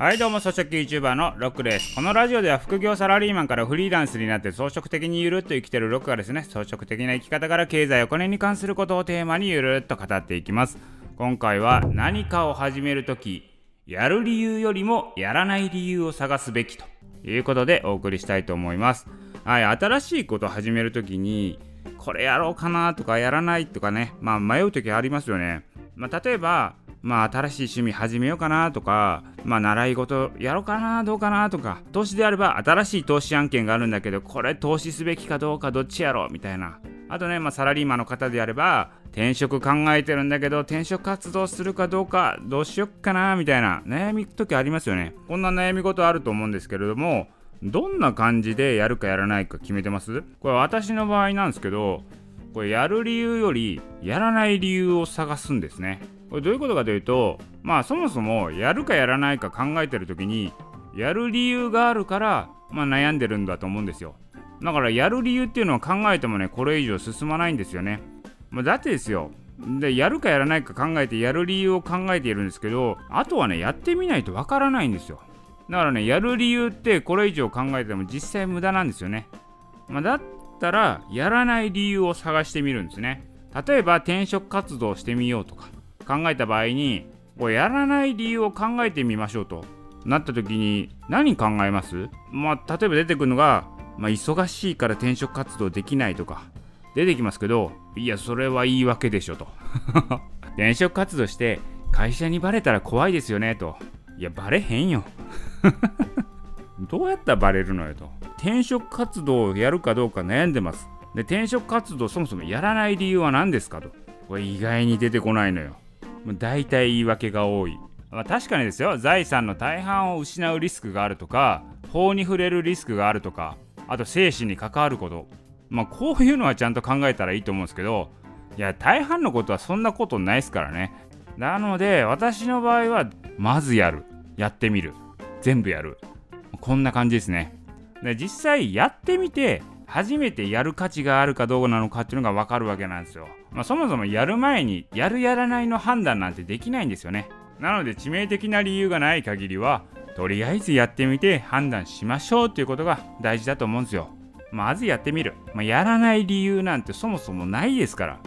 はいどうも草食 YouTuber のロックです。このラジオでは副業サラリーマンからフリーランスになって装飾的にゆるっと生きてるロックがですね装飾的な生き方から経済お金に関することをテーマにゆるっと語っていきます。今回は何かを始めるときやる理由よりもやらない理由を探すべきということでお送りしたいと思います。はい新しいことを始めるときにこれやろうかなとかやらないとかねまあ迷う時ありますよね。まあ、例えばまあ、新しい趣味始めようかなとか、まあ、習い事やろうかなどうかなとか、投資であれば新しい投資案件があるんだけど、これ投資すべきかどうかどっちやろうみたいな。あとね、まあ、サラリーマンの方であれば、転職考えてるんだけど、転職活動するかどうか、どうしよっかなみたいな悩み時ありますよね。こんな悩み事あると思うんですけれども、どんな感じでやるかやらないか決めてます？これ私の場合なんですけど、これやる理由よりやらない理由を探すんですね。これどういうことかというとまあそもそもやるかやらないか考えてる時にやる理由があるから、まあ、悩んでるんだと思うんですよ。だからやる理由っていうのは考えてもねこれ以上進まないんですよね、まあ、だってですよ。でやるかやらないか考えてやる理由を考えているんですけどあとはねやってみないとわからないんですよ。だからねやる理由ってこれ以上考えても実際無駄なんですよね、まあ、だったらやらない理由を探してみるんですね。例えば転職活動してみようとか考えた場合にこれやらない理由を考えてみましょうとなった時に何考えます？まあ例えば出てくるのが、まあ、忙しいから転職活動できないとか出てきますけどいやそれは言い訳でしょと。転職活動して会社にバレたら怖いですよねと。いやバレへんよ。どうやったらバレるのよと。転職活動をやるかどうか悩んでます。で転職活動そもそもやらない理由は何ですかと。これ意外に出てこないのよ。大体言い訳が多い。まあ、確かにですよ。財産の大半を失うリスクがあるとか法に触れるリスクがあるとかあと生死に関わること。まあこういうのはちゃんと考えたらいいと思うんですけどいや大半のことはそんなことないですからね。なので私の場合はまずやる。やってみる。全部やる。こんな感じですねで実際やってみて初めてやる価値があるかどうなのかっていうのが分かるわけなんですよ。まあ、そもそもやる前にやるやらないの判断なんてできないんですよね。なので致命的な理由がない限りはとりあえずやってみて判断しましょうっていうことが大事だと思うんですよ。まずやってみる。まあ、やらない理由なんてそもそもないですから。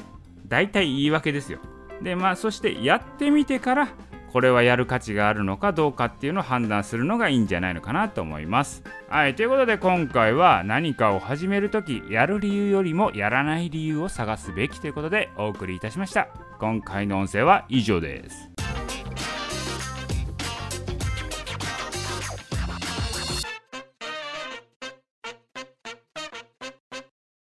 大体言い訳ですよ。でまあそしてやってみてからこれはやる価値があるのかどうかっていうのを判断するのがいいんじゃないのかなと思います。はい、ということで今回は何かを始める時やる理由よりもやらない理由を探すべきということでお送りいたしました。今回の音声は以上です。